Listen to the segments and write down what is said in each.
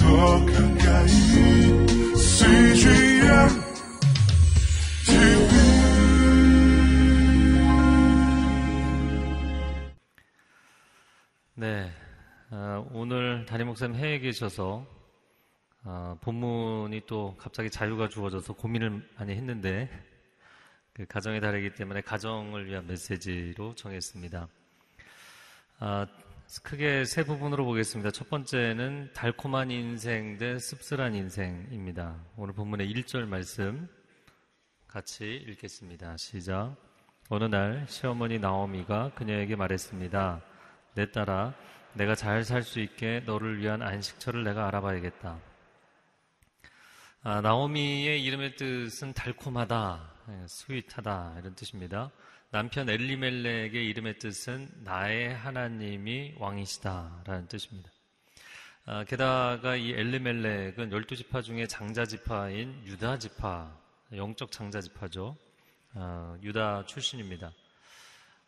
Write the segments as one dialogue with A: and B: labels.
A: 더 가까이 CGM TV
B: 네, 어, 오늘 담임 목사님 해외에 계셔서 어, 본문이 또 갑자기 자유가 주어져서 고민을 많이 했는데 그 가정이 다르기 때문에 가정을 위한 메시지로 정했습니다. 아, 크게 세 부분으로 보겠습니다. 첫 번째는 달콤한 인생 대 씁쓸한 인생입니다. 오늘 본문의 1절 말씀 같이 읽겠습니다. 시작. 어느 날 시어머니 나오미가 그녀에게 말했습니다. 내 딸아, 내가 잘 살 수 있게 너를 위한 안식처를 내가 알아봐야겠다. 아, 나오미의 이름의 뜻은 달콤하다, 예, 스윗하다 이런 뜻입니다. 남편 엘리멜렉의 이름의 뜻은 나의 하나님이 왕이시다라는 뜻입니다. 아, 게다가 이 엘리멜렉은 열두 지파 중에 장자 지파인 유다 지파, 영적 장자 지파죠. 아, 유다 출신입니다.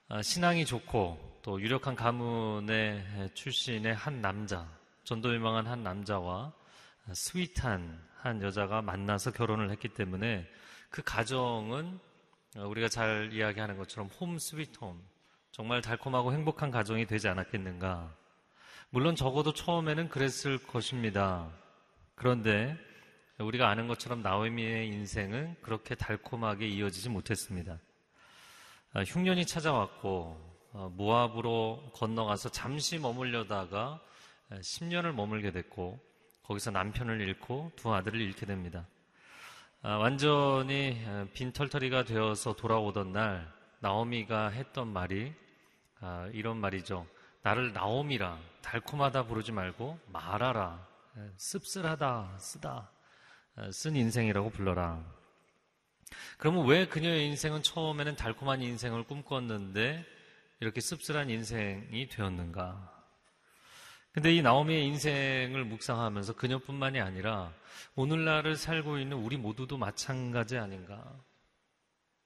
B: 아, 신앙이 좋고 또 유력한 가문의 출신의 한 남자, 전도 유망한 한 남자와 스윗한 한 여자가 만나서 결혼을 했기 때문에 그 가정은 우리가 잘 이야기하는 것처럼 홈 스위트 홈 정말 달콤하고 행복한 가정이 되지 않았겠는가. 물론 적어도 처음에는 그랬을 것입니다. 그런데 우리가 아는 것처럼 나오미의 인생은 그렇게 달콤하게 이어지지 못했습니다. 아, 흉년이 찾아왔고 어, 모압으로 건너가서 잠시 머물려다가 10년을 머물게 됐고 거기서 남편을 잃고 두 아들을 잃게 됩니다. 아, 완전히 빈털터리가 되어서 돌아오던 날 나오미가 했던 말이 아, 이런 말이죠. 나를 나오미라 달콤하다 부르지 말고 말하라 씁쓸하다 쓰다 쓴 인생이라고 불러라. 그러면 왜 그녀의 인생은 처음에는 달콤한 인생을 꿈꿨는데 이렇게 씁쓸한 인생이 되었는가? 근데 이 나오미의 인생을 묵상하면서 그녀뿐만이 아니라 오늘날을 살고 있는 우리 모두도 마찬가지 아닌가.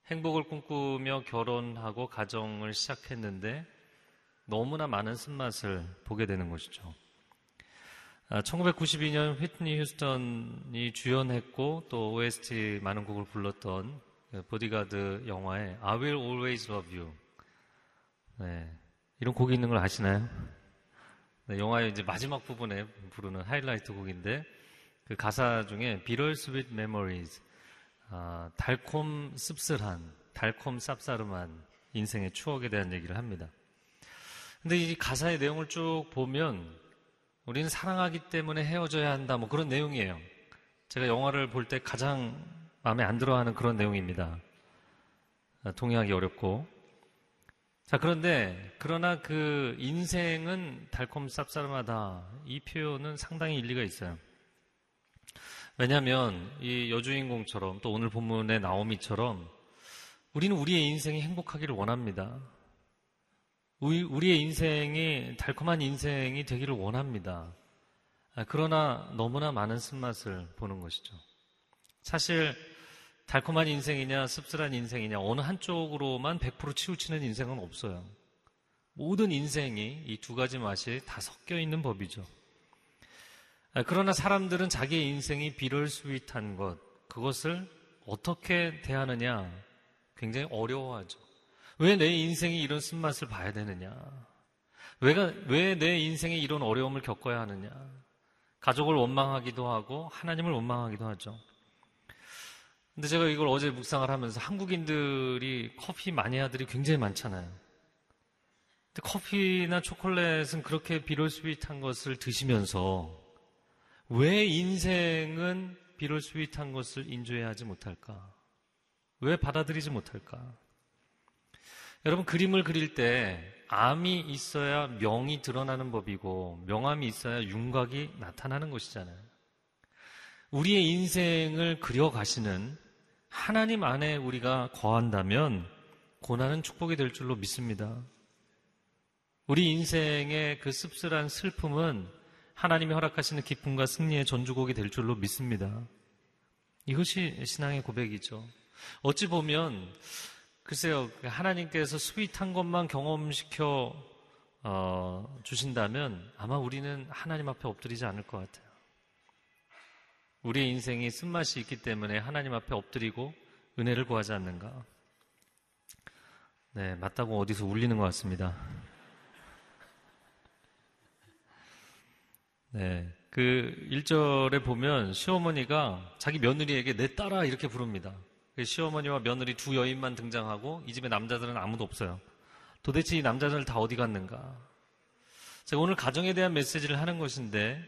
B: 행복을 꿈꾸며 결혼하고 가정을 시작했는데 너무나 많은 쓴맛을 보게 되는 것이죠. 1992년 휘트니 휴스턴이 주연했고 또 OST 많은 곡을 불렀던 그 보디가드 영화에 I Will Always Love You. 네, 이런 곡이 있는 걸 아시나요? 네, 영화의 이제 마지막 부분에 부르는 하이라이트 곡인데 그 가사 중에 Bitter Sweet Memories 아, 달콤 씁쓸한 달콤 쌉싸름한 인생의 추억에 대한 얘기를 합니다. 근데 이 가사의 내용을 쭉 보면 우리는 사랑하기 때문에 헤어져야 한다 뭐 그런 내용이에요. 제가 영화를 볼 때 가장 마음에 안 들어하는 그런 내용입니다. 아, 동의하기 어렵고 자, 그런데, 그러나 그 인생은 달콤 쌉싸름하다. 이 표현은 상당히 일리가 있어요. 왜냐하면 이 여주인공처럼 또 오늘 본문의 나오미처럼 우리는 우리의 인생이 행복하기를 원합니다. 우리의 인생이 달콤한 인생이 되기를 원합니다. 아, 그러나 너무나 많은 쓴맛을 보는 것이죠. 사실 달콤한 인생이냐 씁쓸한 인생이냐 어느 한쪽으로만 100% 치우치는 인생은 없어요. 모든 인생이 이 두 가지 맛이 다 섞여 있는 법이죠. 아, 그러나 사람들은 자기의 인생이 비럴 스윗한 것, 그것을 어떻게 대하느냐 굉장히 어려워하죠. 왜 내 인생이 이런 쓴맛을 봐야 되느냐? 왜 내 인생에 이런 어려움을 겪어야 하느냐? 가족을 원망하기도 하고 하나님을 원망하기도 하죠. 근데 제가 이걸 어제 묵상을 하면서 한국인들이 커피 마니아들이 굉장히 많잖아요. 근데 커피나 초콜릿은 그렇게 bitter sweet한 것을 드시면서 왜 인생은 bitter sweet한 것을 enjoy하지 못할까? 왜 받아들이지 못할까? 여러분 그림을 그릴 때 암이 있어야 명이 드러나는 법이고 명암이 있어야 윤곽이 나타나는 것이잖아요. 우리의 인생을 그려가시는 하나님 안에 우리가 거한다면 고난은 축복이 될 줄로 믿습니다. 우리 인생의 그 씁쓸한 슬픔은 하나님이 허락하시는 기쁨과 승리의 전주곡이 될 줄로 믿습니다. 이것이 신앙의 고백이죠. 어찌 보면 글쎄요 하나님께서 스윗한 것만 경험시켜 어, 주신다면 아마 우리는 하나님 앞에 엎드리지 않을 것 같아요. 우리의 인생이 쓴맛이 있기 때문에 하나님 앞에 엎드리고 은혜를 구하지 않는가? 네, 맞다고 어디서 울리는 것 같습니다. 네, 그 1절에 보면 시어머니가 자기 며느리에게 내 딸아 이렇게 부릅니다. 그 시어머니와 며느리 두 여인만 등장하고 이 집에 남자들은 아무도 없어요. 도대체 이 남자들 다 어디 갔는가? 제가 오늘 가정에 대한 메시지를 하는 것인데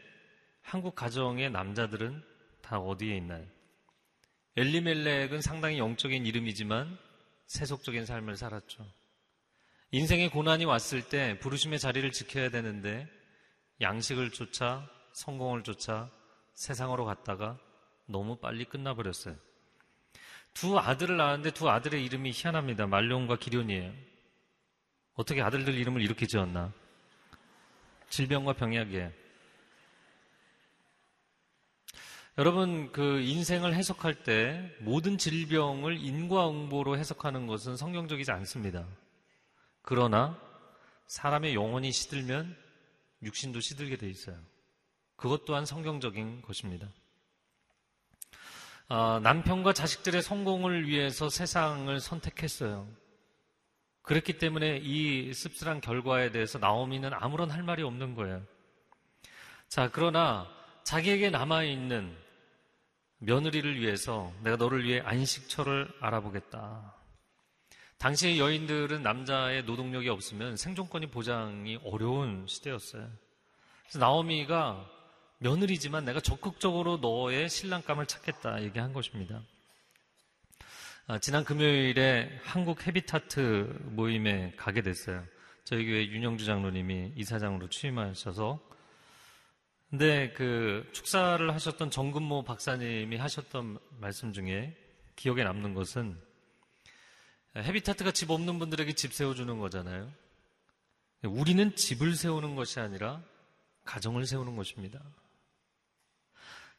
B: 한국 가정의 남자들은 다 어디에 있나요? 엘리멜렉은 상당히 영적인 이름이지만 세속적인 삶을 살았죠. 인생의 고난이 왔을 때 부르심의 자리를 지켜야 되는데 양식을 쫓아 성공을 쫓아 세상으로 갔다가 너무 빨리 끝나버렸어요. 두 아들을 낳았는데 두 아들의 이름이 희한합니다. 말룡과 기련이에요. 어떻게 아들들 이름을 이렇게 지었나? 질병과 병약이에요. 여러분, 그 인생을 해석할 때 모든 질병을 인과응보로 해석하는 것은 성경적이지 않습니다. 그러나 사람의 영혼이 시들면 육신도 시들게 돼 있어요. 그것 또한 성경적인 것입니다. 아, 남편과 자식들의 성공을 위해서 세상을 선택했어요. 그렇기 때문에 이 씁쓸한 결과에 대해서 나오미는 아무런 할 말이 없는 거예요. 자, 그러나 자기에게 남아있는 며느리를 위해서 내가 너를 위해 안식처를 알아보겠다. 당시의 여인들은 남자의 노동력이 없으면 생존권이 보장이 어려운 시대였어요. 그래서 나오미가 며느리지만 내가 적극적으로 너의 신랑감을 찾겠다 얘기한 것입니다. 아, 지난 금요일에 한국 헤비타트 모임에 가게 됐어요. 저희 교회 윤영주 장로님이 이사장으로 취임하셔서 근데 그 축사를 하셨던 정근모 박사님이 하셨던 말씀 중에 기억에 남는 것은 헤비타트가 집 없는 분들에게 집 세워주는 거잖아요. 우리는 집을 세우는 것이 아니라 가정을 세우는 것입니다.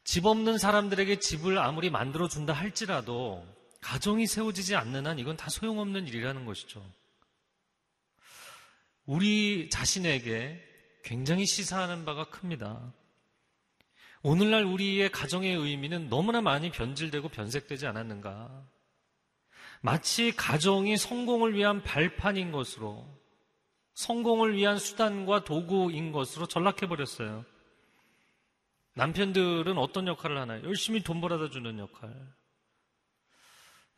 B: 집 없는 사람들에게 집을 아무리 만들어준다 할지라도 가정이 세워지지 않는 한 이건 다 소용없는 일이라는 것이죠. 우리 자신에게 굉장히 시사하는 바가 큽니다. 오늘날 우리의 가정의 의미는 너무나 많이 변질되고 변색되지 않았는가? 마치 가정이 성공을 위한 발판인 것으로, 성공을 위한 수단과 도구인 것으로 전락해버렸어요. 남편들은 어떤 역할을 하나요? 열심히 돈 벌어다 주는 역할.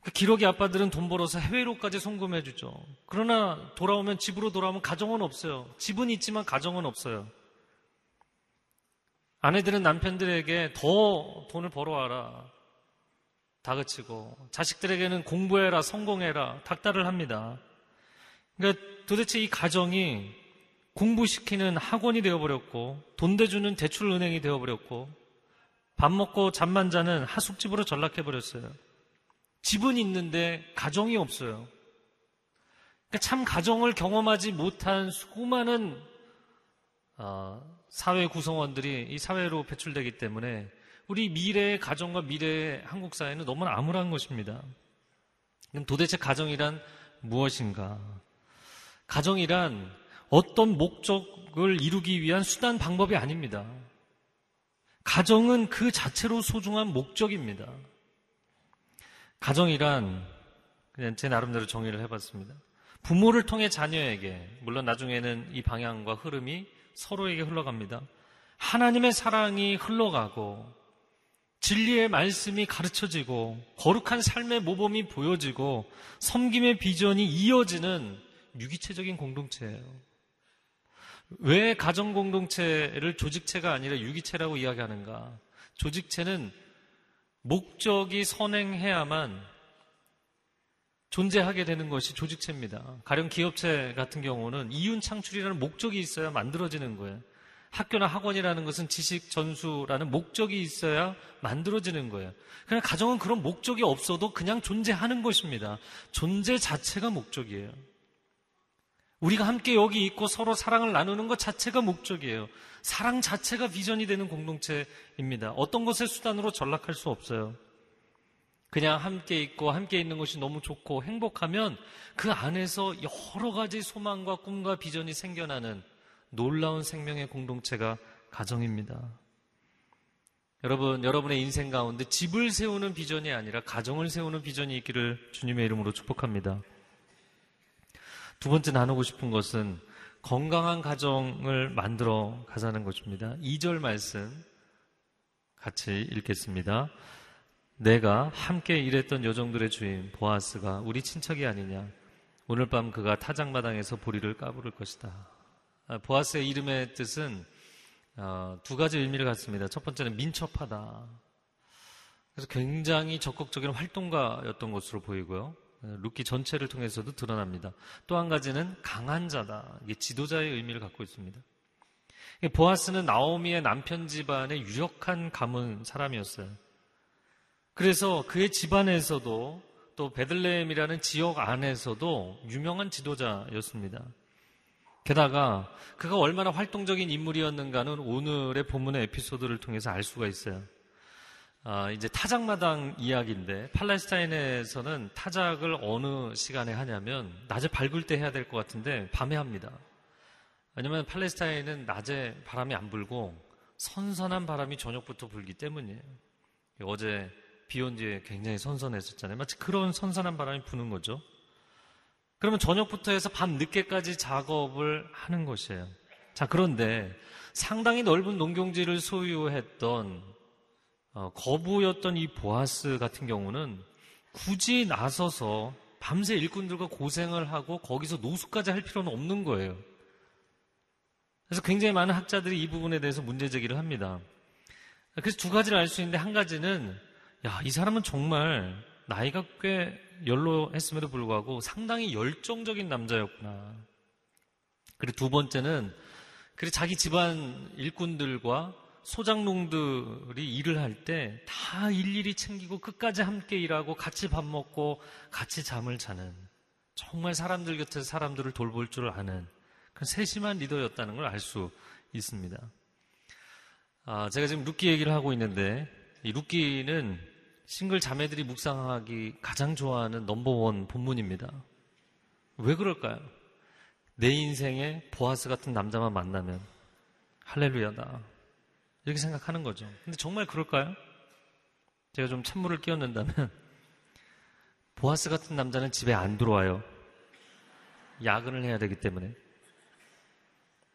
B: 그 기록의 아빠들은 돈 벌어서 해외로까지 송금해 주죠. 그러나 돌아오면 집으로 돌아오면 가정은 없어요. 집은 있지만 가정은 없어요. 아내들은 남편들에게 더 돈을 벌어와라. 다그치고 자식들에게는 공부해라, 성공해라, 닥달을 합니다. 그러니까 도대체 이 가정이 공부시키는 학원이 되어버렸고 돈 대주는 대출은행이 되어버렸고 밥 먹고 잠만 자는 하숙집으로 전락해버렸어요. 집은 있는데 가정이 없어요. 그러니까 참 가정을 경험하지 못한 수많은 어, 사회 구성원들이 이 사회로 배출되기 때문에 우리 미래의 가정과 미래의 한국 사회는 너무나 암울한 것입니다. 그럼 도대체 가정이란 무엇인가? 가정이란 어떤 목적을 이루기 위한 수단 방법이 아닙니다. 가정은 그 자체로 소중한 목적입니다. 가정이란 그냥 제 나름대로 정의를 해봤습니다. 부모를 통해 자녀에게, 물론 나중에는 이 방향과 흐름이 서로에게 흘러갑니다. 하나님의 사랑이 흘러가고 진리의 말씀이 가르쳐지고 거룩한 삶의 모범이 보여지고 섬김의 비전이 이어지는 유기체적인 공동체예요. 왜 가정 공동체를 조직체가 아니라 유기체라고 이야기하는가? 조직체는 목적이 선행해야만 존재하게 되는 것이 조직체입니다. 가령 기업체 같은 경우는 이윤 창출이라는 목적이 있어야 만들어지는 거예요. 학교나 학원이라는 것은 지식 전수라는 목적이 있어야 만들어지는 거예요. 그냥 가정은 그런 목적이 없어도 그냥 존재하는 것입니다. 존재 자체가 목적이에요. 우리가 함께 여기 있고 서로 사랑을 나누는 것 자체가 목적이에요. 사랑 자체가 비전이 되는 공동체입니다. 어떤 것의 수단으로 전락할 수 없어요. 그냥 함께 있고 함께 있는 것이 너무 좋고 행복하면 그 안에서 여러 가지 소망과 꿈과 비전이 생겨나는 놀라운 생명의 공동체가 가정입니다. 여러분, 여러분의 인생 가운데 집을 세우는 비전이 아니라 가정을 세우는 비전이 있기를 주님의 이름으로 축복합니다. 두 번째 나누고 싶은 것은 건강한 가정을 만들어 가자는 것입니다. 2절 말씀 같이 읽겠습니다. 내가 함께 일했던 여종들의 주인 보아스가 우리 친척이 아니냐. 오늘 밤 그가 타작마당에서 보리를 까부를 것이다. 아, 보아스의 이름의 뜻은 어, 두 가지 의미를 갖습니다. 첫 번째는 민첩하다. 그래서 굉장히 적극적인 활동가였던 것으로 보이고요. 룻기 전체를 통해서도 드러납니다. 또 한 가지는 강한 자다. 이게 지도자의 의미를 갖고 있습니다. 보아스는 나오미의 남편 집안의 유력한 가문 사람이었어요. 그래서 그의 집안에서도 또 베들레헴이라는 지역 안에서도 유명한 지도자였습니다. 게다가 그가 얼마나 활동적인 인물이었는가는 오늘의 본문의 에피소드를 통해서 알 수가 있어요. 아, 이제 타작마당 이야기인데 팔레스타인에서는 타작을 어느 시간에 하냐면 낮에 밝을 때 해야 될 것 같은데 밤에 합니다. 왜냐하면 팔레스타인은 낮에 바람이 안 불고 선선한 바람이 저녁부터 불기 때문이에요. 어제 비 온 뒤에 굉장히 선선했었잖아요. 마치 그런 선선한 바람이 부는 거죠. 그러면 저녁부터 해서 밤 늦게까지 작업을 하는 것이에요. 자, 그런데 상당히 넓은 농경지를 소유했던 어, 거부였던 이 보아스 같은 경우는 굳이 나서서 밤새 일꾼들과 고생을 하고 거기서 노숙까지 할 필요는 없는 거예요. 그래서 굉장히 많은 학자들이 이 부분에 대해서 문제 제기를 합니다. 그래서 두 가지를 알 수 있는데 한 가지는 야, 이 사람은 정말 나이가 꽤 연로했음에도 불구하고 상당히 열정적인 남자였구나. 그리고 두 번째는 그리고 자기 집안 일꾼들과 소장농들이 일을 할 때 다 일일이 챙기고 끝까지 함께 일하고 같이 밥 먹고 같이 잠을 자는 정말 사람들 곁에서 사람들을 돌볼 줄 아는 그 세심한 리더였다는 걸 알 수 있습니다. 아, 제가 지금 룻기 얘기를 하고 있는데 이 룻기는 싱글 자매들이 묵상하기 가장 좋아하는 number one 본문입니다. 왜 그럴까요? 내 인생에 보아스 같은 남자만 만나면 할렐루야다. 이렇게 생각하는 거죠. 근데 정말 그럴까요? 제가 좀 찬물을 끼얹는다면 보아스 같은 남자는 집에 안 들어와요. 야근을 해야 되기 때문에.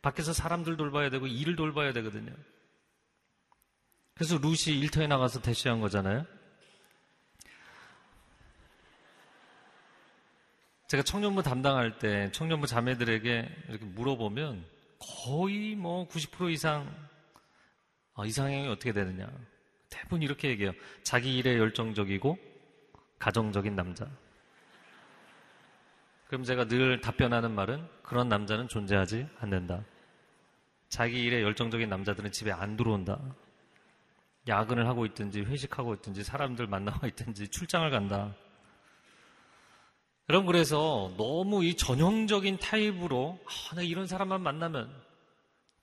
B: 밖에서 사람들 돌봐야 되고 일을 돌봐야 되거든요. 그래서 루시 일터에 나가서 대시한 거잖아요. 제가 청년부 담당할 때 청년부 자매들에게 이렇게 물어보면 거의 뭐 90% 이상 어, 이상형이 어떻게 되느냐. 대부분 이렇게 얘기해요. 자기 일에 열정적이고 가정적인 남자. 그럼 제가 늘 답변하는 말은 그런 남자는 존재하지 않는다. 자기 일에 열정적인 남자들은 집에 안 들어온다. 야근을 하고 있든지 회식하고 있든지 사람들 만나고 있든지 출장을 간다. 여러분 그래서 너무 이 전형적인 타입으로 아, 나 이런 사람만 만나면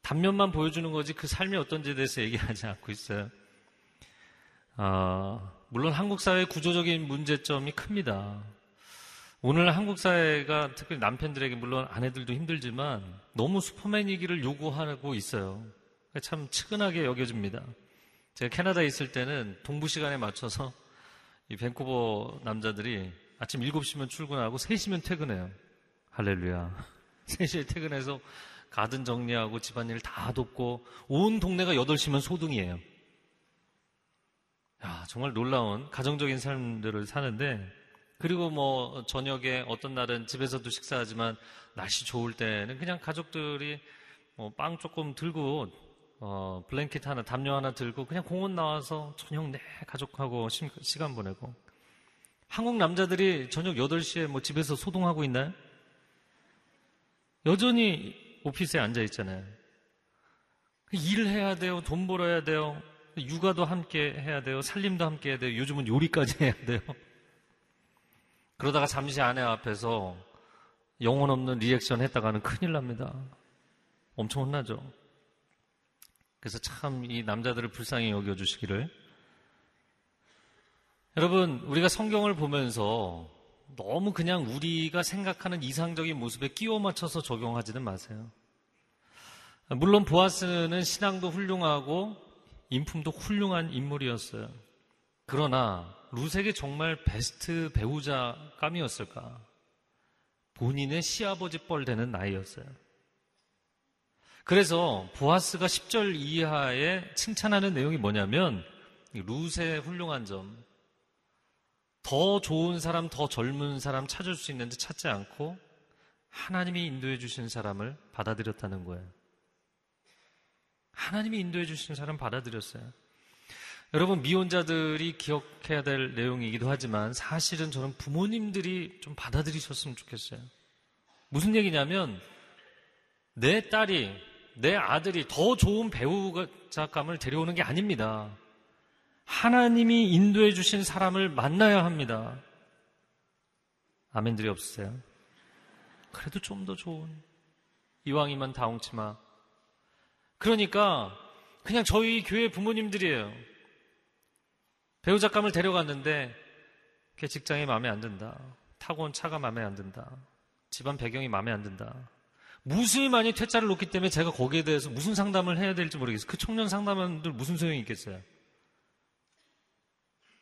B: 단면만 보여주는 거지 그 삶이 어떤지에 대해서 얘기하지 않고 있어요. 아, 물론 한국 사회의 구조적인 문제점이 큽니다. 오늘 한국 사회가 특히 남편들에게 물론 아내들도 힘들지만 너무 슈퍼맨이기를 요구하고 있어요. 참 측은하게 여겨집니다. 제가 캐나다에 있을 때는 동부 시간에 맞춰서 이 밴쿠버 남자들이 아침 7시면 출근하고 3시면 퇴근해요. 할렐루야. 3시에 퇴근해서 가든 정리하고 집안일 다 돕고 온 동네가 8시면 소등이에요. 야, 정말 놀라운 가정적인 삶들을 사는데 그리고 뭐 저녁에 어떤 날은 집에서도 식사하지만 날씨 좋을 때는 그냥 가족들이 뭐 빵 조금 들고 어, 블랭켓 하나, 담요 하나 들고 그냥 공원 나와서 저녁 내 가족하고 시, 간 보내고 한국 남자들이 저녁 8시에 뭐 집에서 소동하고 있나요? 여전히 오피스에 앉아 있잖아요. 일을 해야 돼요. 돈 벌어야 돼요. 육아도 함께 해야 돼요. 살림도 함께 해야 돼요. 요즘은 요리까지 해야 돼요. 그러다가 잠시 아내 앞에서 영혼 없는 리액션 했다가는 큰일 납니다. 엄청 혼나죠. 그래서 참 이 남자들을 불쌍히 여겨주시기를. 여러분, 우리가 성경을 보면서 너무 그냥 우리가 생각하는 이상적인 모습에 끼워 맞춰서 적용하지는 마세요. 물론 보아스는 신앙도 훌륭하고 인품도 훌륭한 인물이었어요. 그러나 루색이 정말 베스트 배우자감이었을까? 본인의 시아버지 뻘 되는 나이였어요. 그래서 보아스가 10절 이하에 칭찬하는 내용이 뭐냐면 루세의 훌륭한 점, 더 좋은 사람, 더 젊은 사람 찾을 수 있는데 찾지 않고 하나님이 인도해 주신 사람을 받아들였다는 거예요. 하나님이 인도해 주신 사람 받아들였어요. 여러분 미혼자들이 기억해야 될 내용이기도 하지만 사실은 저는 부모님들이 좀 받아들이셨으면 좋겠어요. 무슨 얘기냐면 내 딸이 내 아들이 더 좋은 배우자감을 데려오는 게 아닙니다. 하나님이 인도해 주신 사람을 만나야 합니다. 아멘들이 없으세요? 그래도 좀 더 좋은 이왕이면 다홍치마. 그러니까 그냥 저희 교회 부모님들이에요. 배우자감을 데려갔는데 걔 직장이 마음에 안 든다. 타고 온 차가 마음에 안 든다. 집안 배경이 마음에 안 든다. 무수히 많이 퇴짜를 놓기 때문에 제가 거기에 대해서 무슨 상담을 해야 될지 모르겠어요. 그 청년 상담원들 무슨 소용이 있겠어요?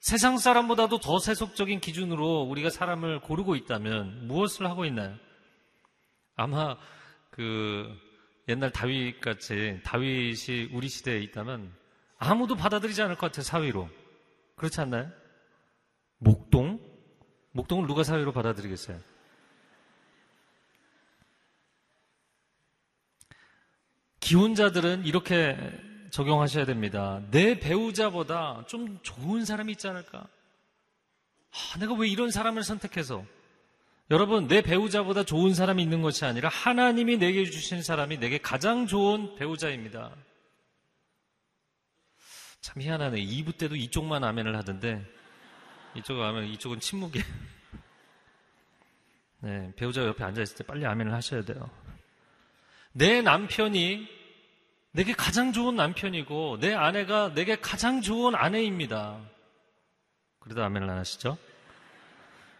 B: 세상 사람보다도 더 세속적인 기준으로 우리가 사람을 고르고 있다면 무엇을 하고 있나요? 아마 그 옛날 다윗 같이 다윗이 우리 시대에 있다면 아무도 받아들이지 않을 것 같아요, 사위로. 그렇지 않나요? 목동? 목동을 누가 사위로 받아들이겠어요? 기혼자들은 이렇게 적용하셔야 됩니다. 내 배우자보다 좀 좋은 사람이 있지 않을까? 아, 내가 왜 이런 사람을 선택해서? 여러분, 내 배우자보다 좋은 사람이 있는 것이 아니라 하나님이 내게 주신 사람이 내게 가장 좋은 배우자입니다. 참 희한하네. 2부 때도 이쪽만 아멘을 하던데, 이쪽은 아멘, 이쪽은 침묵이에요. 네, 배우자 옆에 앉아있을 때 빨리 아멘을 하셔야 돼요. 내 남편이 내게 가장 좋은 남편이고 내 아내가 내게 가장 좋은 아내입니다. 그래도 아멘을 안 하시죠?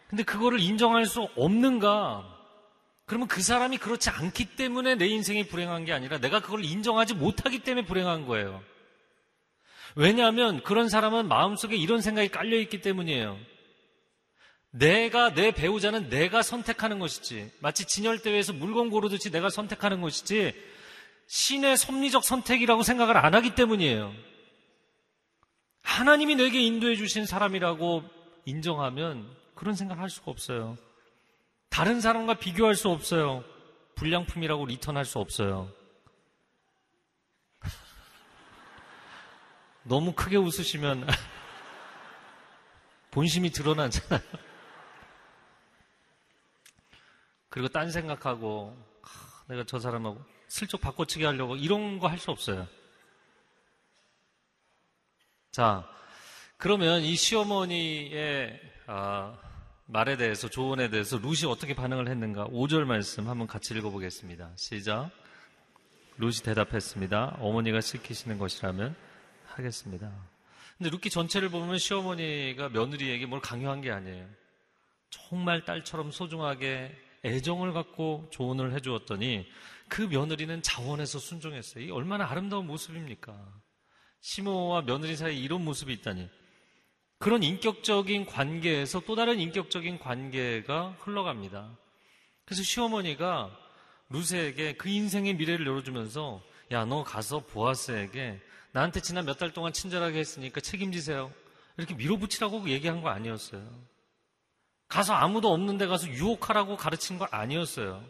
B: 근데 그거를 인정할 수 없는가? 그러면 그 사람이 그렇지 않기 때문에 내 인생이 불행한 게 아니라 내가 그걸 인정하지 못하기 때문에 불행한 거예요. 왜냐하면 그런 사람은 마음속에 이런 생각이 깔려있기 때문이에요. 내가 내 배우자는 내가 선택하는 것이지 마치 진열대회에서 물건 고르듯이 내가 선택하는 것이지 신의 섭리적 선택이라고 생각을 안 하기 때문이에요. 하나님이 내게 인도해 주신 사람이라고 인정하면 그런 생각을 할 수가 없어요. 다른 사람과 비교할 수 없어요. 불량품이라고 리턴할 수 없어요. 너무 크게 웃으시면 본심이 드러나잖아요. 그리고 딴 생각하고 내가 저 사람하고 슬쩍 바꿔치기 하려고 이런 거 할 수 없어요. 자, 그러면 이 시어머니의 아, 말에 대해서 조언에 대해서 룻이 어떻게 반응을 했는가? 5절 말씀 한번 같이 읽어보겠습니다. 시작. 룻이 대답했습니다. 어머니가 시키시는 것이라면 하겠습니다. 근데 룻기 전체를 보면 시어머니가 며느리에게 뭘 강요한 게 아니에요. 정말 딸처럼 소중하게 애정을 갖고 조언을 해주었더니 그 며느리는 자원해서 순종했어요. 이 얼마나 아름다운 모습입니까? 시모와 며느리 사이에 이런 모습이 있다니. 그런 인격적인 관계에서 또 다른 인격적인 관계가 흘러갑니다. 그래서 시어머니가 루세에게 그 인생의 미래를 열어주면서 야, 너 가서 보아스에게 나한테 지난 몇 달 동안 친절하게 했으니까 책임지세요. 이렇게 밀어붙이라고 얘기한 거 아니었어요. 가서 아무도 없는 데 가서 유혹하라고 가르친 거 아니었어요.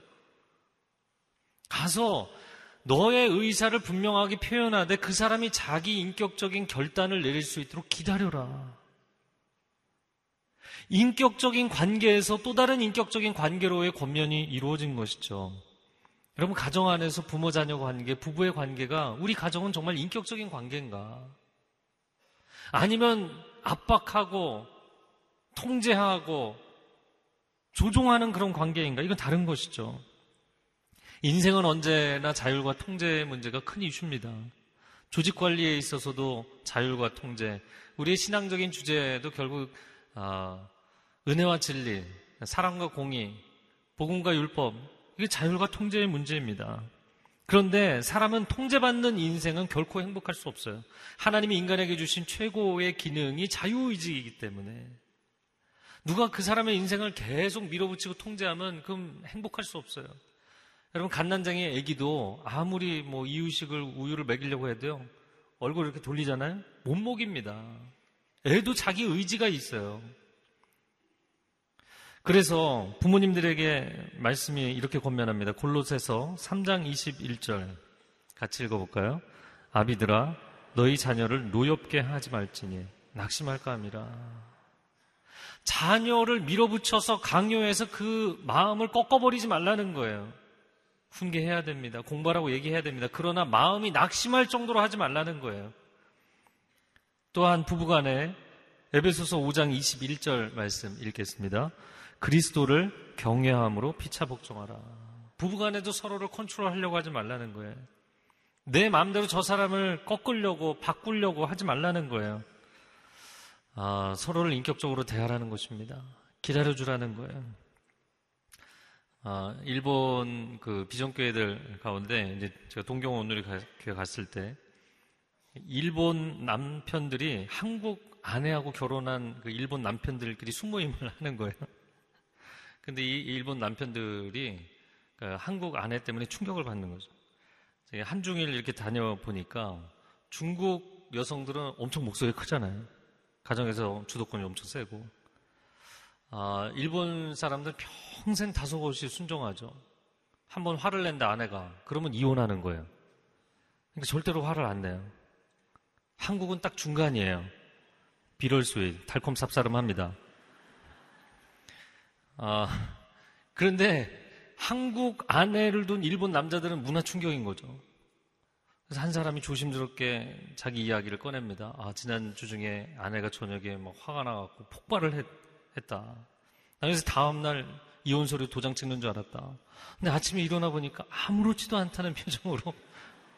B: 가서 너의 의사를 분명하게 표현하되 그 사람이 자기 인격적인 결단을 내릴 수 있도록 기다려라. 인격적인 관계에서 또 다른 인격적인 관계로의 권면이 이루어진 것이죠. 여러분, 가정 안에서 부모 자녀 관계, 부부의 관계가 우리 가정은 정말 인격적인 관계인가? 아니면 압박하고 통제하고 조종하는 그런 관계인가? 이건 다른 것이죠. 인생은 언제나 자율과 통제의 문제가 큰 이슈입니다. 조직 관리에 있어서도 자율과 통제, 우리의 신앙적인 주제도 결국 아, 은혜와 진리, 사랑과 공의, 복음과 율법, 이게 자율과 통제의 문제입니다. 그런데 사람은 통제받는 인생은 결코 행복할 수 없어요. 하나님이 인간에게 주신 최고의 기능이 자유의지이기 때문에 누가 그 사람의 인생을 계속 밀어붙이고 통제하면 그럼 행복할 수 없어요. 여러분 갓난쟁이 애기도 아무리 뭐 이유식을 우유를 먹이려고 해도요 얼굴 이렇게 돌리잖아요 못 먹입니다. 애도 자기 의지가 있어요. 그래서 부모님들에게 말씀이 이렇게 권면합니다. 골로새서 3장 21절 같이 읽어볼까요? 아비들아 너희 자녀를 노엽게 하지 말지니 낙심할까 함이라. 자녀를 밀어붙여서 강요해서 그 마음을 꺾어버리지 말라는 거예요. 훈계해야 됩니다. 공부하라고 얘기해야 됩니다. 그러나 마음이 낙심할 정도로 하지 말라는 거예요. 또한 부부간에 에베소서 5장 21절 말씀 읽겠습니다. 그리스도를 경외함으로 피차 복종하라. 부부간에도 서로를 컨트롤하려고 하지 말라는 거예요. 내 마음대로 저 사람을 꺾으려고 바꾸려고 하지 말라는 거예요. 아, 서로를 인격적으로 대하라는 것입니다. 기다려주라는 거예요. 아, 일본 그 비전교회들 가운데 이제 제가 동경 오늘이 교회 갔을 때 일본 남편들이 한국 아내하고 결혼한 그 일본 남편들끼리 숙모임을 하는 거예요. 근데 이 일본 남편들이 그 한국 아내 때문에 충격을 받는 거죠. 한중일 이렇게 다녀보니까 중국 여성들은 엄청 목소리 크잖아요. 가정에서 주도권이 엄청 세고. 아, 일본 사람들 평생 다소 없이 순종하죠. 한 번 화를 낸다 아내가. 그러면 이혼하는 거예요. 그러니까 절대로 화를 안 내요. 한국은 딱 중간이에요. 비럴스웨이, 달콤 쌉싸름합니다. 아, 그런데 한국 아내를 둔 일본 남자들은 문화 충격인 거죠. 그래서 한 사람이 조심스럽게 자기 이야기를 꺼냅니다. 아, 지난주 중에 아내가 저녁에 막 화가 나갖고 폭발을 했, 다 그래서 다음날 이혼 서류 도장 찍는 줄 알았다. 근데 아침에 일어나 보니까 아무렇지도 않다는 표정으로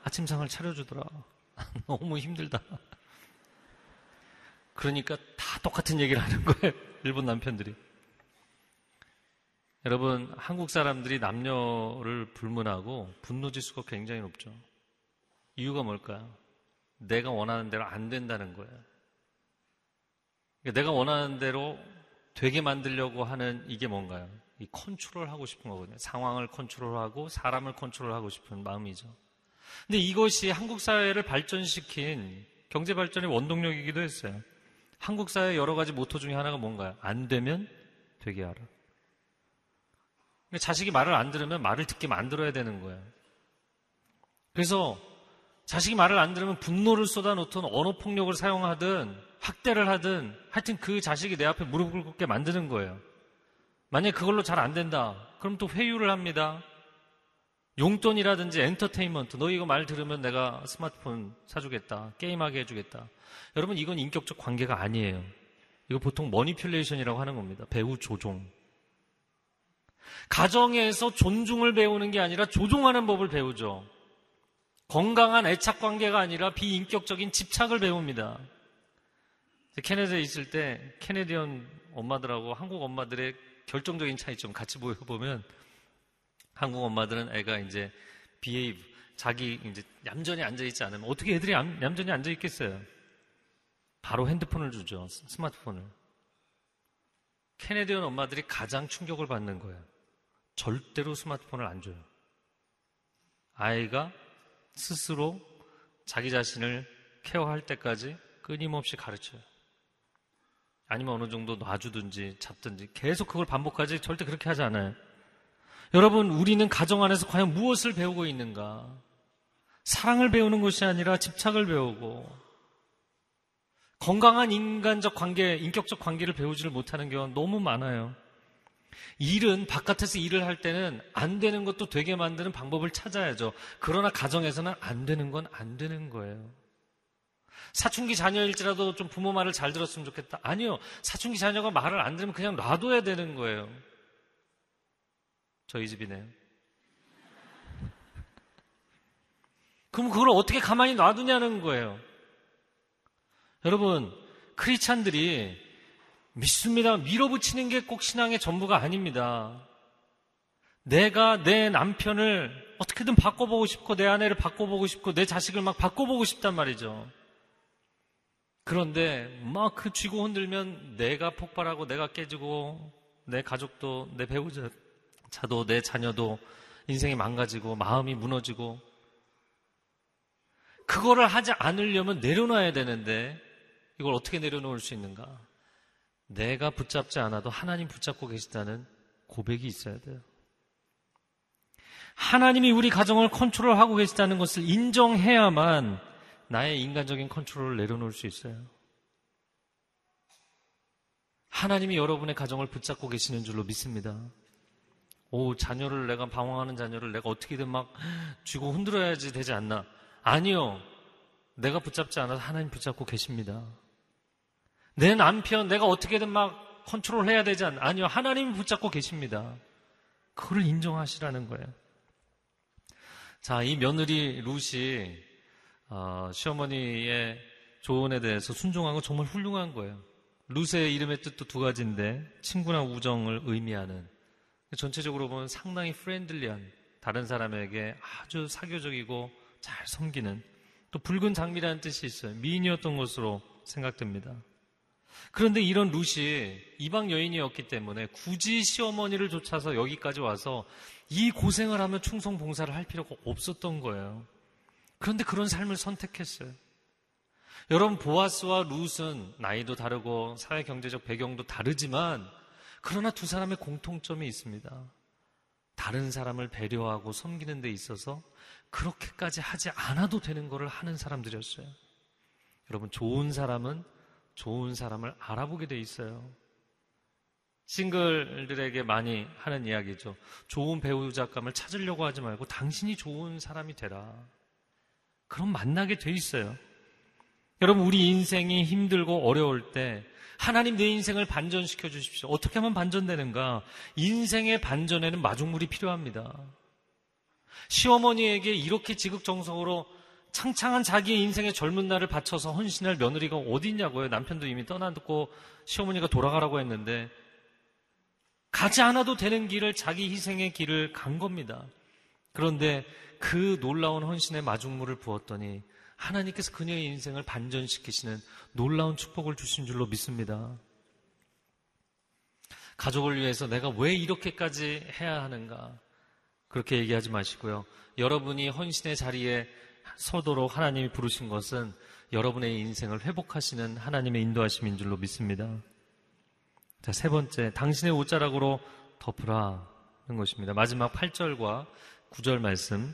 B: 아침상을 차려주더라. 너무 힘들다. 그러니까 다 똑같은 얘기를 하는 거예요. 일본 남편들이. 여러분, 한국 사람들이 남녀를 불문하고 분노 지수가 굉장히 높죠. 이유가 뭘까요? 내가 원하는 대로 안 된다는 거예요. 그러니까 내가 원하는 대로 되게 만들려고 하는 이게 뭔가요? 이 컨트롤 하고 싶은 거거든요. 상황을 컨트롤하고 사람을 컨트롤하고 싶은 마음이죠. 근데 이것이 한국 사회를 발전시킨 경제 발전의 원동력이기도 했어요. 한국 사회 여러 가지 모토 중에 하나가 뭔가요? 안 되면 되게 하라. 자식이 말을 안 들으면 말을 듣게 만들어야 되는 거예요. 그래서 자식이 말을 안 들으면 분노를 쏟아놓든 언어 폭력을 사용하든 학대를 하든 하여튼 그 자식이 내 앞에 무릎을 꿇게 만드는 거예요. 만약에 그걸로 잘 안 된다. 그럼 또 회유를 합니다. 용돈이라든지 엔터테인먼트. 너 이거 말 들으면 내가 스마트폰 사주겠다. 게임하게 해주겠다. 여러분 이건 인격적 관계가 아니에요. 이거 보통 manipulation이라고 하는 겁니다. 배후 조종. 가정에서 존중을 배우는 게 아니라 조종하는 법을 배우죠. 건강한 애착 관계가 아니라 비인격적인 집착을 배웁니다. 캐나다에 있을 때 Canadian 엄마들하고 한국 엄마들의 결정적인 차이점 같이 보면 한국 엄마들은 애가 이제 비에이브 자기 이제 얌전히 앉아 있지 않으면 어떻게 애들이 얌, 얌전히 앉아 있겠어요? 바로 핸드폰을 주죠. 스마트폰을. 캐네디언 엄마들이 가장 충격을 받는 거예요. 절대로 스마트폰을 안 줘요. 아이가 스스로 자기 자신을 케어할 때까지 끊임없이 가르쳐요. 아니면 어느 정도 놔주든지 잡든지 계속 그걸 반복하지 절대 그렇게 하지 않아요. 여러분, 우리는 가정 안에서 과연 무엇을 배우고 있는가? 사랑을 배우는 것이 아니라 집착을 배우고 건강한 인간적 관계, 인격적 관계를 배우지를 못하는 경우가 너무 많아요. 일은 바깥에서 일을 할 때는 안 되는 것도 되게 만드는 방법을 찾아야죠. 그러나 가정에서는 안 되는 건 안 되는 거예요. 사춘기 자녀일지라도 좀 부모 말을 잘 들었으면 좋겠다. 아니요. 사춘기 자녀가 말을 안 들으면 그냥 놔둬야 되는 거예요. 저희 집이네요. 그럼 그걸 어떻게 가만히 놔두냐는 거예요. 여러분, 크리찬들이 믿습니다. 밀어붙이는 게 꼭 신앙의 전부가 아닙니다. 내가 내 남편을 어떻게든 바꿔보고 싶고 내 아내를 바꿔보고 싶고 내 자식을 막 바꿔보고 싶단 말이죠. 그런데 막 그 쥐고 흔들면 내가 폭발하고 내가 깨지고 내 가족도 내 배우자도 내 자녀도 인생이 망가지고 마음이 무너지고 그거를 하지 않으려면 내려놔야 되는데 이걸 어떻게 내려놓을 수 있는가? 내가 붙잡지 않아도 하나님 붙잡고 계시다는 고백이 있어야 돼요. 하나님이 우리 가정을 컨트롤하고 계시다는 것을 인정해야만 나의 인간적인 컨트롤을 내려놓을 수 있어요. 하나님이 여러분의 가정을 붙잡고 계시는 줄로 믿습니다. 오, 자녀를 내가 방황하는 자녀를 내가 어떻게든 막 쥐고 흔들어야지 되지 않나. 아니요. 내가 붙잡지 않아서 하나님 붙잡고 계십니다. 내 남편 내가 어떻게든 막 컨트롤 해야 되지 않나. 아니요. 하나님이 붙잡고 계십니다. 그걸 인정하시라는 거예요. 자, 이 며느리 룻이 어, 시어머니의 조언에 대해서 순종한 건 정말 훌륭한 거예요. 룻의 이름의 뜻도 두 가지인데 친구나 우정을 의미하는 전체적으로 보면 상당히 friendly한 다른 사람에게 아주 사교적이고 잘 섬기는 또 붉은 장미라는 뜻이 있어요. 미인이었던 것으로 생각됩니다. 그런데 이런 룻이 이방 여인이었기 때문에 굳이 시어머니를 쫓아서 여기까지 와서 이 고생을 하면 충성 봉사를 할 필요가 없었던 거예요. 그런데 그런 삶을 선택했어요. 여러분 보아스와 룻은 나이도 다르고 사회 경제적 배경도 다르지만 그러나 두 사람의 공통점이 있습니다. 다른 사람을 배려하고 섬기는 데 있어서 그렇게까지 하지 않아도 되는 것을 하는 사람들이었어요. 여러분 좋은 사람은 좋은 사람을 알아보게 돼 있어요. 싱글들에게 많이 하는 이야기죠. 좋은 배우자감을 찾으려고 하지 말고 당신이 좋은 사람이 되라. 그럼 만나게 돼 있어요. 여러분, 우리 인생이 힘들고 어려울 때 하나님 내 인생을 반전시켜 주십시오. 어떻게 하면 반전되는가? 인생의 반전에는 마중물이 필요합니다. 시어머니에게 이렇게 지극정성으로 창창한 자기의 인생의 젊은 날을 바쳐서 헌신할 며느리가 어디 있냐고요. 남편도 이미 떠나고 시어머니가 돌아가라고 했는데 가지 않아도 되는 길을 자기 희생의 길을 간 겁니다. 그런데 그 놀라운 헌신의 마중물을 부었더니 하나님께서 그녀의 인생을 반전시키시는 놀라운 축복을 주신 줄로 믿습니다. 가족을 위해서 내가 왜 이렇게까지 해야 하는가? 그렇게 얘기하지 마시고요. 여러분이 헌신의 자리에 서도록 하나님이 부르신 것은 여러분의 인생을 회복하시는 하나님의 인도하심인 줄로 믿습니다. 자, 세 번째, 당신의 옷자락으로 덮으라는 것입니다. 마지막 8절과 9절 말씀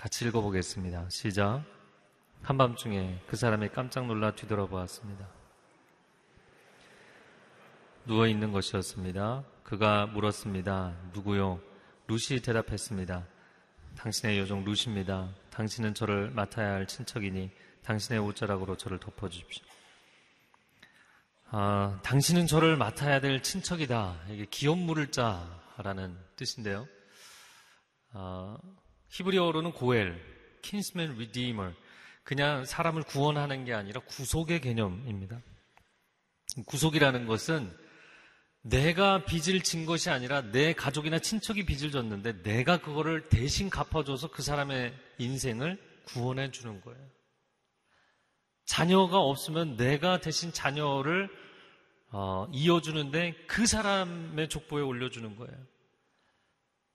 B: 같이 읽어보겠습니다. 시작. 한밤중에 그 사람이 깜짝 놀라 뒤돌아보았습니다. 누워 있는 것이었습니다. 그가 물었습니다. 누구요? 루시 대답했습니다. 당신의 요정 루시입니다. 당신은 저를 맡아야 할 친척이니 당신의 옷자락으로 저를 덮어주십시오. 아, 당신은 저를 맡아야 될 친척이다. 이게 기업 물을 자라는 뜻인데요. 아, 히브리어로는 고엘, kinsman redeemer. 그냥 사람을 구원하는 게 아니라 구속의 개념입니다. 구속이라는 것은 내가 빚을 진 것이 아니라 내 가족이나 친척이 빚을 졌는데 내가 그거를 대신 갚아줘서 그 사람의 인생을 구원해 주는 거예요. 자녀가 없으면 내가 대신 자녀를 어, 이어주는데 그 사람의 족보에 올려주는 거예요.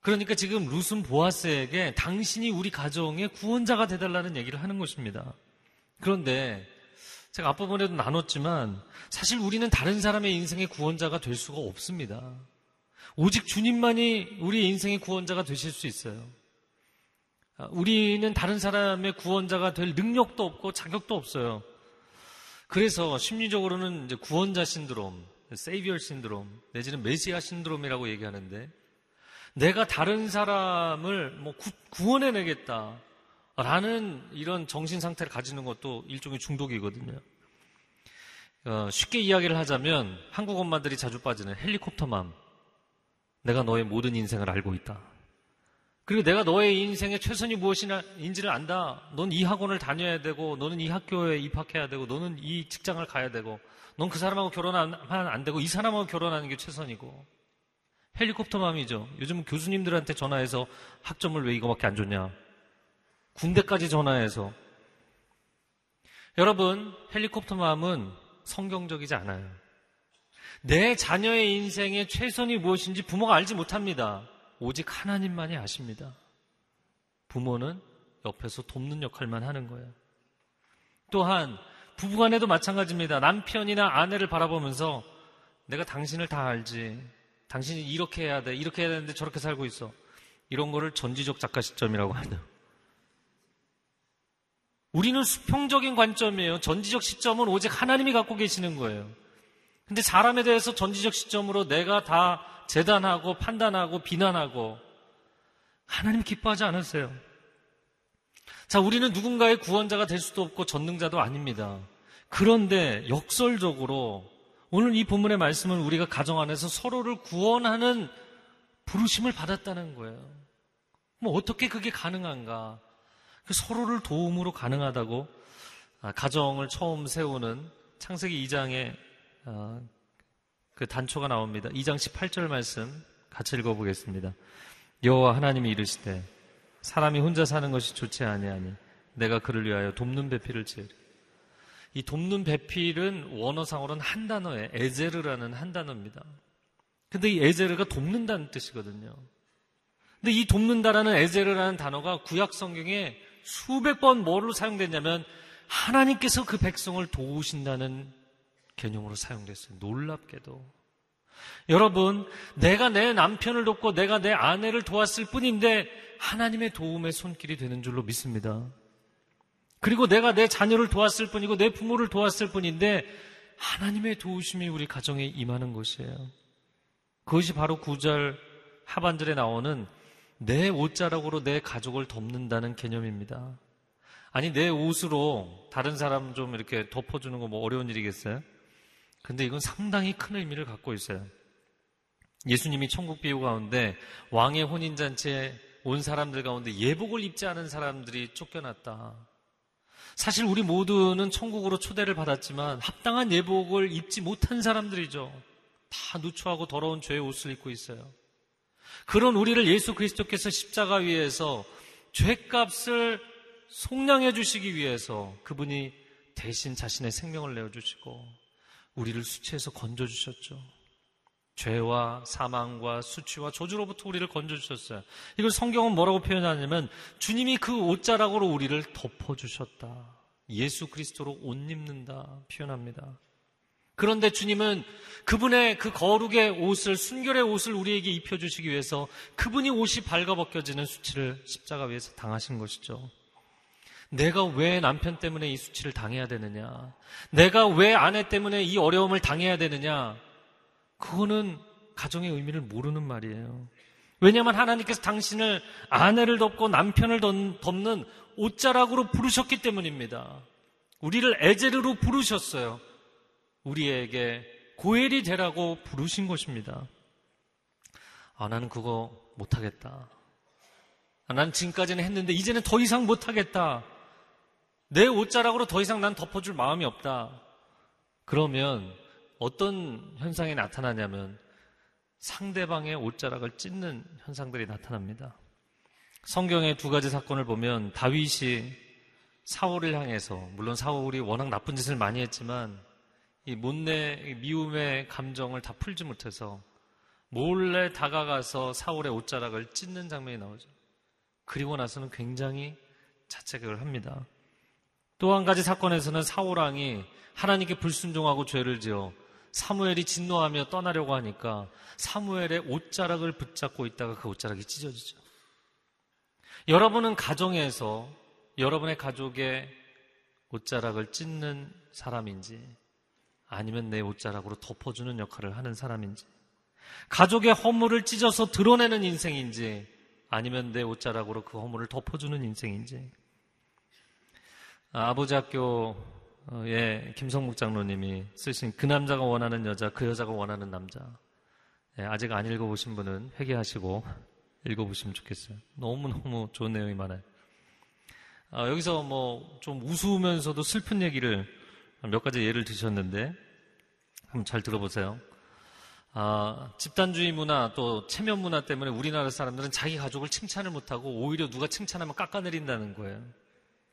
B: 그러니까 지금 루슨 보아스에게 당신이 우리 가정의 구원자가 되달라는 얘기를 하는 것입니다. 그런데 제가 앞부분에도 나눴지만 사실 우리는 다른 사람의 인생의 구원자가 될 수가 없습니다. 오직 주님만이 우리 인생의 구원자가 되실 수 있어요. 아, 우리는 다른 사람의 구원자가 될 능력도 없고 자격도 없어요. 그래서 심리적으로는 구원자 신드롬, 세이비얼 신드롬, 내지는 메시아 신드롬이라고 얘기하는데 내가 다른 사람을 뭐 구, 원해내겠다. 라는 이런 정신 상태를 가지는 것도 일종의 중독이거든요. 어, 쉽게 이야기를 하자면 한국 엄마들이 자주 빠지는 헬리콥터맘. 내가 너의 모든 인생을 알고 있다. 그리고 내가 너의 인생의 최선이 무엇인지를 안다. 넌 이 학원을 다녀야 되고, 너는 이 학교에 입학해야 되고, 너는 이 직장을 가야 되고, 넌 그 사람하고 결혼하면 안 되고, 이 사람하고 결혼하는 게 최선이고. 헬리콥터 맘이죠. 요즘 교수님들한테 전화해서 학점을 왜 이거밖에 안 줬냐. 군대까지 전화해서. 여러분, 헬리콥터 마음은 성경적이지 않아요. 내 자녀의 인생의 최선이 무엇인지 부모가 알지 못합니다. 오직 하나님만이 아십니다. 부모는 옆에서 돕는 역할만 하는 거예요. 또한 부부간에도 마찬가지입니다. 남편이나 아내를 바라보면서 내가 당신을 다 알지. 당신이 이렇게 해야 돼. 이렇게 해야 되는데 저렇게 살고 있어. 이런 거를 전지적 작가 시점이라고 하죠. 우리는 수평적인 관점이에요. 전지적 시점은 오직 하나님이 갖고 계시는 거예요. 근데 사람에 대해서 전지적 시점으로 내가 다 재단하고 판단하고 비난하고 하나님 기뻐하지 않으세요. 자, 우리는 누군가의 구원자가 될 수도 없고 전능자도 아닙니다. 그런데 역설적으로 오늘 이 본문의 말씀은 우리가 가정 안에서 서로를 구원하는 부르심을 받았다는 거예요. 뭐 어떻게 그게 가능한가? 그 서로를 도움으로 가능하다고 아, 가정을 처음 세우는 창세기 2장에 아, 그 단초가 나옵니다. 2장 18절 말씀 같이 읽어보겠습니다. 여호와 하나님이 이르시되 사람이 혼자 사는 것이 좋지 아니하니 내가 그를 위하여 돕는 배필을 지으리. 이 돕는 배필은 원어상으로는 한 단어에 에제르라는 한 단어입니다. 근데 이 에제르가 돕는다는 뜻이거든요. 근데 이 돕는다라는 에제르라는 단어가 구약 성경에 수백 번 뭐로 사용됐냐면 하나님께서 그 백성을 도우신다는 개념으로 사용됐어요. 놀랍게도. 여러분, 내가 내 남편을 돕고 내가 내 아내를 도왔을 뿐인데 하나님의 도움의 손길이 되는 줄로 믿습니다. 그리고 내가 내 자녀를 도왔을 뿐이고 내 부모를 도왔을 뿐인데 하나님의 도우심이 우리 가정에 임하는 것이에요. 그것이 바로 구절 하반절에 나오는 내 옷자락으로 내 가족을 덮는다는 개념입니다. 아니, 내 옷으로 다른 사람 좀 이렇게 덮어주는 거 뭐 어려운 일이겠어요? 근데 이건 상당히 큰 의미를 갖고 있어요. 예수님이 천국 비유 가운데 왕의 혼인잔치에 온 사람들 가운데 예복을 입지 않은 사람들이 쫓겨났다. 사실 우리 모두는 천국으로 초대를 받았지만 합당한 예복을 입지 못한 사람들이죠. 다 누추하고 더러운 죄의 옷을 입고 있어요. 그런 우리를 예수 그리스도께서 십자가 위에서 죄값을 속량해 주시기 위해서 그분이 대신 자신의 생명을 내어 주시고 우리를 수치에서 건져 주셨죠. 죄와 사망과 수치와 저주로부터 우리를 건져주셨어요. 이걸 성경은 뭐라고 표현하냐면 주님이 그 옷자락으로 우리를 덮어주셨다. 예수 그리스도로 옷 입는다 표현합니다. 그런데 주님은 그분의 그 거룩의 옷을, 순결의 옷을 우리에게 입혀주시기 위해서 그분이 옷이 발가벗겨지는 수치를 십자가 위에서 당하신 것이죠. 내가 왜 남편 때문에 이 수치를 당해야 되느냐? 내가 왜 아내 때문에 이 어려움을 당해야 되느냐? 그거는 가정의 의미를 모르는 말이에요. 왜냐하면 하나님께서 당신을 아내를 덮고 남편을 덮는 옷자락으로 부르셨기 때문입니다. 우리를 에제르로 부르셨어요. 우리에게 고엘이 되라고 부르신 것입니다. 아, 나는 그거 못하겠다. 아, 난 지금까지는 했는데 이제는 더 이상 못하겠다. 내 옷자락으로 더 이상 난 덮어줄 마음이 없다. 그러면 어떤 현상이 나타나냐면 상대방의 옷자락을 찢는 현상들이 나타납니다. 성경의 두 가지 사건을 보면 다윗이 사울을 향해서 물론 사울이 워낙 나쁜 짓을 많이 했지만 이 못내 미움의 감정을 다 풀지 못해서 몰래 다가가서 사울의 옷자락을 찢는 장면이 나오죠. 그리고 나서는 굉장히 자책을 합니다. 또 한 가지 사건에서는 사울 왕이 하나님께 불순종하고 죄를 지어 사무엘이 진노하며 떠나려고 하니까 사무엘의 옷자락을 붙잡고 있다가 그 옷자락이 찢어지죠. 여러분은 가정에서 여러분의 가족의 옷자락을 찢는 사람인지 아니면 내 옷자락으로 덮어주는 역할을 하는 사람인지 가족의 허물을 찢어서 드러내는 인생인지 아니면 내 옷자락으로 그 허물을 덮어주는 인생인지 아버지 학교 의 김성묵 장로님이 쓰신 그 남자가 원하는 여자, 그 여자가 원하는 남자. 예, 아직 안 읽어보신 분은 회개하시고 읽어보시면 좋겠어요. 너무너무 좋은 내용이 많아요. 아, 여기서 뭐 좀 우스우면서도 슬픈 얘기를 몇 가지 예를 드셨는데 한번 잘 들어보세요. 아, 집단주의 문화 또 체면 문화 때문에 우리나라 사람들은 자기 가족을 칭찬을 못하고 오히려 누가 칭찬하면 깎아내린다는 거예요.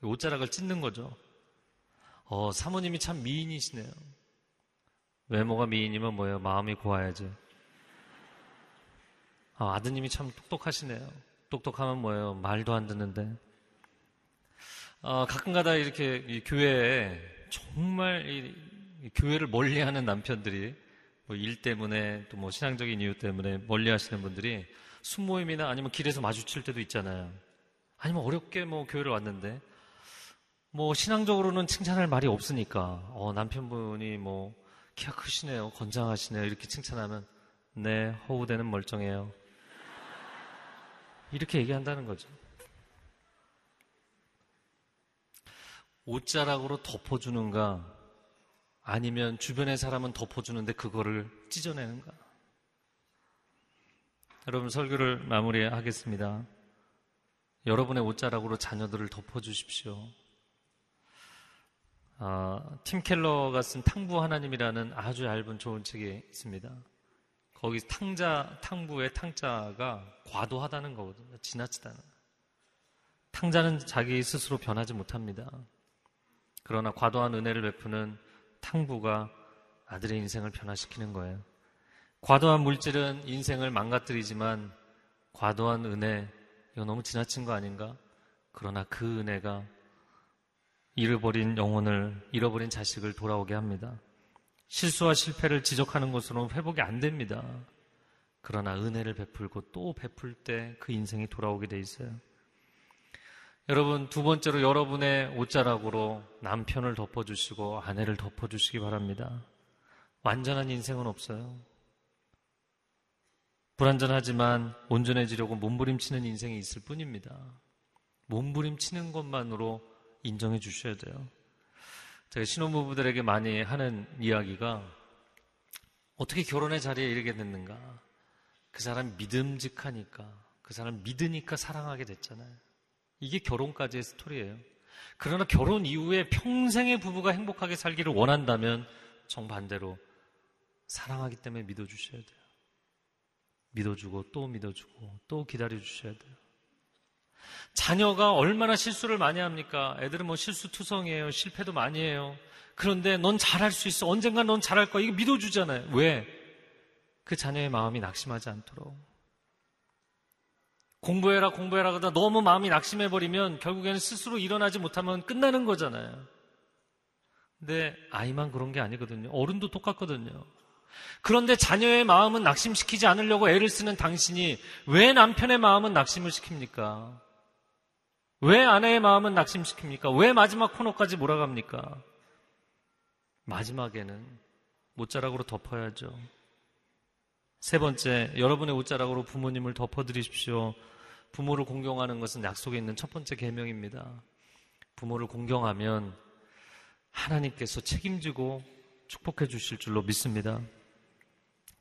B: 옷자락을 찢는 거죠. 어, 사모님이 참 미인이시네요. 외모가 미인이면 뭐예요? 마음이 고와야지. 아, 아드님이 참 똑똑하시네요. 똑똑하면 뭐예요? 말도 안 듣는데. 어, 가끔가다 이렇게 교회에 정말 이, 이 교회를 멀리하는 남편들이 뭐 일 때문에 또 뭐 신앙적인 이유 때문에 멀리 하시는 분들이 순모임이나 아니면 길에서 마주칠 때도 있잖아요. 아니면 어렵게 뭐 교회를 왔는데 뭐 신앙적으로는 칭찬할 말이 없으니까 어, 남편분이 뭐 키가 크시네요. 건장하시네요. 이렇게 칭찬하면 네, 허우대는 멀쩡해요. 이렇게 얘기한다는 거죠. 옷자락으로 덮어주는가 아니면 주변의 사람은 덮어주는데 그거를 찢어내는가? 여러분 설교를 마무리하겠습니다. 여러분의 옷자락으로 자녀들을 덮어주십시오. 아, 팀 켈러가 쓴 탕부 하나님이라는 아주 얇은 좋은 책이 있습니다. 거기 탕자, 탕부의 탕자가 과도하다는 거거든요. 지나치다는. 탕자는 자기 스스로 변하지 못합니다. 그러나 과도한 은혜를 베푸는 탕부가 아들의 인생을 변화시키는 거예요. 과도한 물질은 인생을 망가뜨리지만 과도한 은혜, 이거 너무 지나친 거 아닌가? 그러나 그 은혜가 잃어버린 영혼을, 잃어버린 자식을 돌아오게 합니다. 실수와 실패를 지적하는 것으로는 회복이 안 됩니다. 그러나 은혜를 베풀고 또 베풀 때 그 인생이 돌아오게 돼 있어요. 여러분, 두 번째로 여러분의 옷자락으로 남편을 덮어주시고 아내를 덮어주시기 바랍니다. 완전한 인생은 없어요. 불완전하지만 온전해지려고 몸부림치는 인생이 있을 뿐입니다. 몸부림치는 것만으로 인정해 주셔야 돼요. 제가 신혼부부들에게 많이 하는 이야기가 어떻게 결혼의 자리에 이르게 됐는가? 그 사람 믿음직하니까, 그 사람 믿으니까 사랑하게 됐잖아요. 이게 결혼까지의 스토리예요. 그러나 결혼 이후에 평생의 부부가 행복하게 살기를 원한다면 정반대로 사랑하기 때문에 믿어주셔야 돼요. 믿어주고 또 믿어주고 또 기다려주셔야 돼요. 자녀가 얼마나 실수를 많이 합니까? 애들은 뭐 실수투성이에요. 실패도 많이 해요. 그런데 넌 잘할 수 있어. 언젠가 넌 잘할 거야. 이거 믿어주잖아요. 왜? 그 자녀의 마음이 낙심하지 않도록. 공부해라, 공부해라 그러다 너무 마음이 낙심해버리면 결국에는 스스로 일어나지 못하면 끝나는 거잖아요. 근데 아이만 그런 게 아니거든요. 어른도 똑같거든요. 그런데 자녀의 마음은 낙심시키지 않으려고 애를 쓰는 당신이 왜 남편의 마음은 낙심을 시킵니까? 왜 아내의 마음은 낙심시킵니까? 왜 마지막 코너까지 몰아갑니까? 마지막에는 못자락으로 덮어야죠. 세 번째, 여러분의 옷자락으로 부모님을 덮어드리십시오. 부모를 공경하는 것은 약속에 있는 첫 번째 계명입니다. 부모를 공경하면 하나님께서 책임지고 축복해 주실 줄로 믿습니다.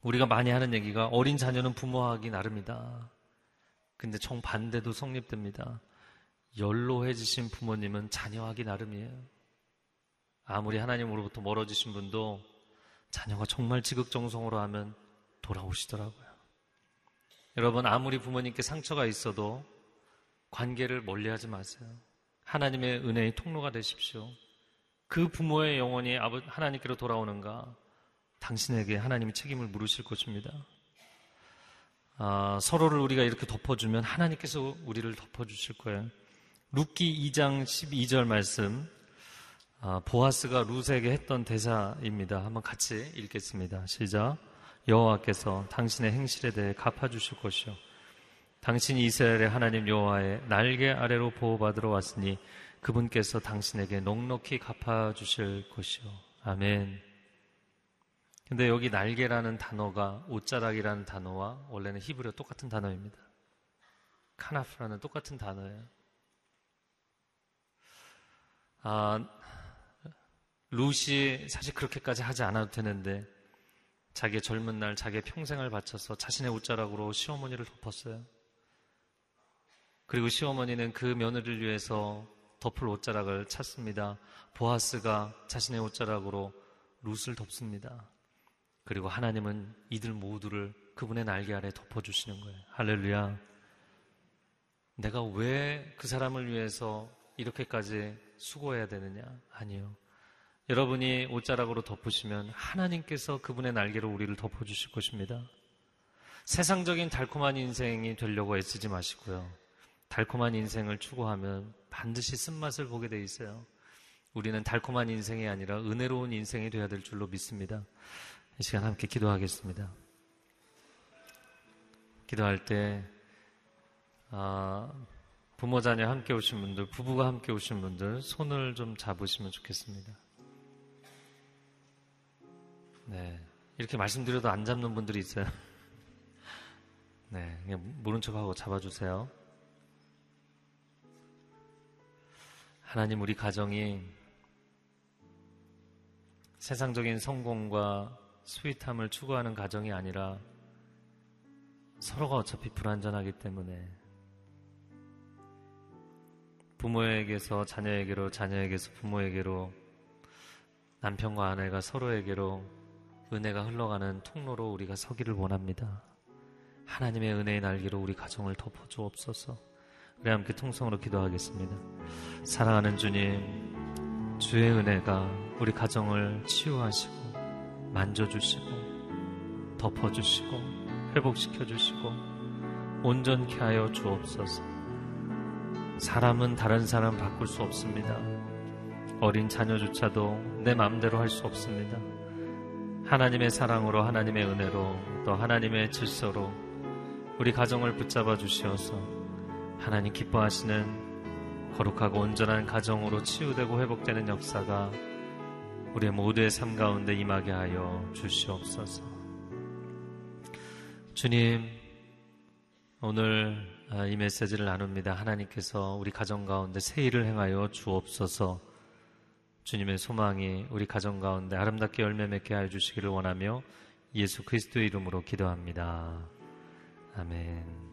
B: 우리가 많이 하는 얘기가 어린 자녀는 부모하기 나름이다. 근데 정반대도 성립됩니다. 연로해지신 부모님은 자녀하기 나름이에요. 아무리 하나님으로부터 멀어지신 분도 자녀가 정말 지극정성으로 하면 돌아오시더라고요. 여러분, 아무리 부모님께 상처가 있어도 관계를 멀리 하지 마세요. 하나님의 은혜의 통로가 되십시오. 그 부모의 영혼이 하나님께로 돌아오는가? 당신에게 하나님이 책임을 물으실 것입니다. 아, 서로를 우리가 이렇게 덮어주면 하나님께서 우리를 덮어주실 거예요. 룻기 2장 12절 말씀, 아, 보아스가 룻에게 했던 대사입니다. 한번 같이 읽겠습니다. 시작. 여호와께서 당신의 행실에 대해 갚아주실 것이요. 당신이 이스라엘의 하나님 여호와의 날개 아래로 보호받으러 왔으니 그분께서 당신에게 넉넉히 갚아주실 것이요. 아멘. 근데 여기 날개라는 단어가 옷자락이라는 단어와 원래는 히브리어 똑같은 단어입니다. 카나프라는 똑같은 단어예요. 아, 루시 사실 그렇게까지 하지 않아도 되는데 자기의 젊은 날, 자기의 평생을 바쳐서 자신의 옷자락으로 시어머니를 덮었어요. 그리고 시어머니는 그 며느리를 위해서 덮을 옷자락을 찾습니다. 보아스가 자신의 옷자락으로 룻을 덮습니다. 그리고 하나님은 이들 모두를 그분의 날개 아래 덮어주시는 거예요. 할렐루야. 내가 왜 그 사람을 위해서 이렇게까지 수고해야 되느냐? 아니요. 여러분이 옷자락으로 덮으시면 하나님께서 그분의 날개로 우리를 덮어주실 것입니다. 세상적인 달콤한 인생이 되려고 애쓰지 마시고요. 달콤한 인생을 추구하면 반드시 쓴맛을 보게 돼 있어요. 우리는 달콤한 인생이 아니라 은혜로운 인생이 되어야 될 줄로 믿습니다. 이 시간 함께 기도하겠습니다. 기도할 때 아, 부모 자녀 함께 오신 분들, 부부가 함께 오신 분들 손을 좀 잡으시면 좋겠습니다. 네, 이렇게 말씀드려도 안 잡는 분들이 있어요. 네, 그냥 모른 척하고 잡아주세요. 하나님 우리 가정이 세상적인 성공과 스윗함을 추구하는 가정이 아니라 서로가 어차피 불완전하기 때문에 부모에게서 자녀에게로 자녀에게서 부모에게로 남편과 아내가 서로에게로 은혜가 흘러가는 통로로 우리가 서기를 원합니다. 하나님의 은혜의 날개로 우리 가정을 덮어주옵소서. 우리 함께 통성으로 기도하겠습니다. 사랑하는 주님, 주의 은혜가 우리 가정을 치유하시고, 만져주시고, 덮어주시고, 회복시켜주시고, 온전케 하여 주옵소서. 사람은 다른 사람 바꿀 수 없습니다. 어린 자녀조차도 내 마음대로 할 수 없습니다. 하나님의 사랑으로, 하나님의 은혜로, 또 하나님의 질서로 우리 가정을 붙잡아 주시어서 하나님 기뻐하시는 거룩하고 온전한 가정으로 치유되고 회복되는 역사가 우리 모두의 삶 가운데 임하게 하여 주시옵소서. 주님, 오늘 아, 이 메시지를 나눕니다. 하나님께서 우리 가정 가운데 새 일을 행하여 주옵소서. 주님의 소망이 우리 가정 가운데 아름답게 열매 맺게 해 주시기를 원하며 예수 그리스도의 이름으로 기도합니다. 아멘.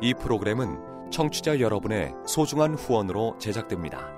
A: 이 프로그램은 청취자 여러분의 소중한 후원으로 제작됩니다.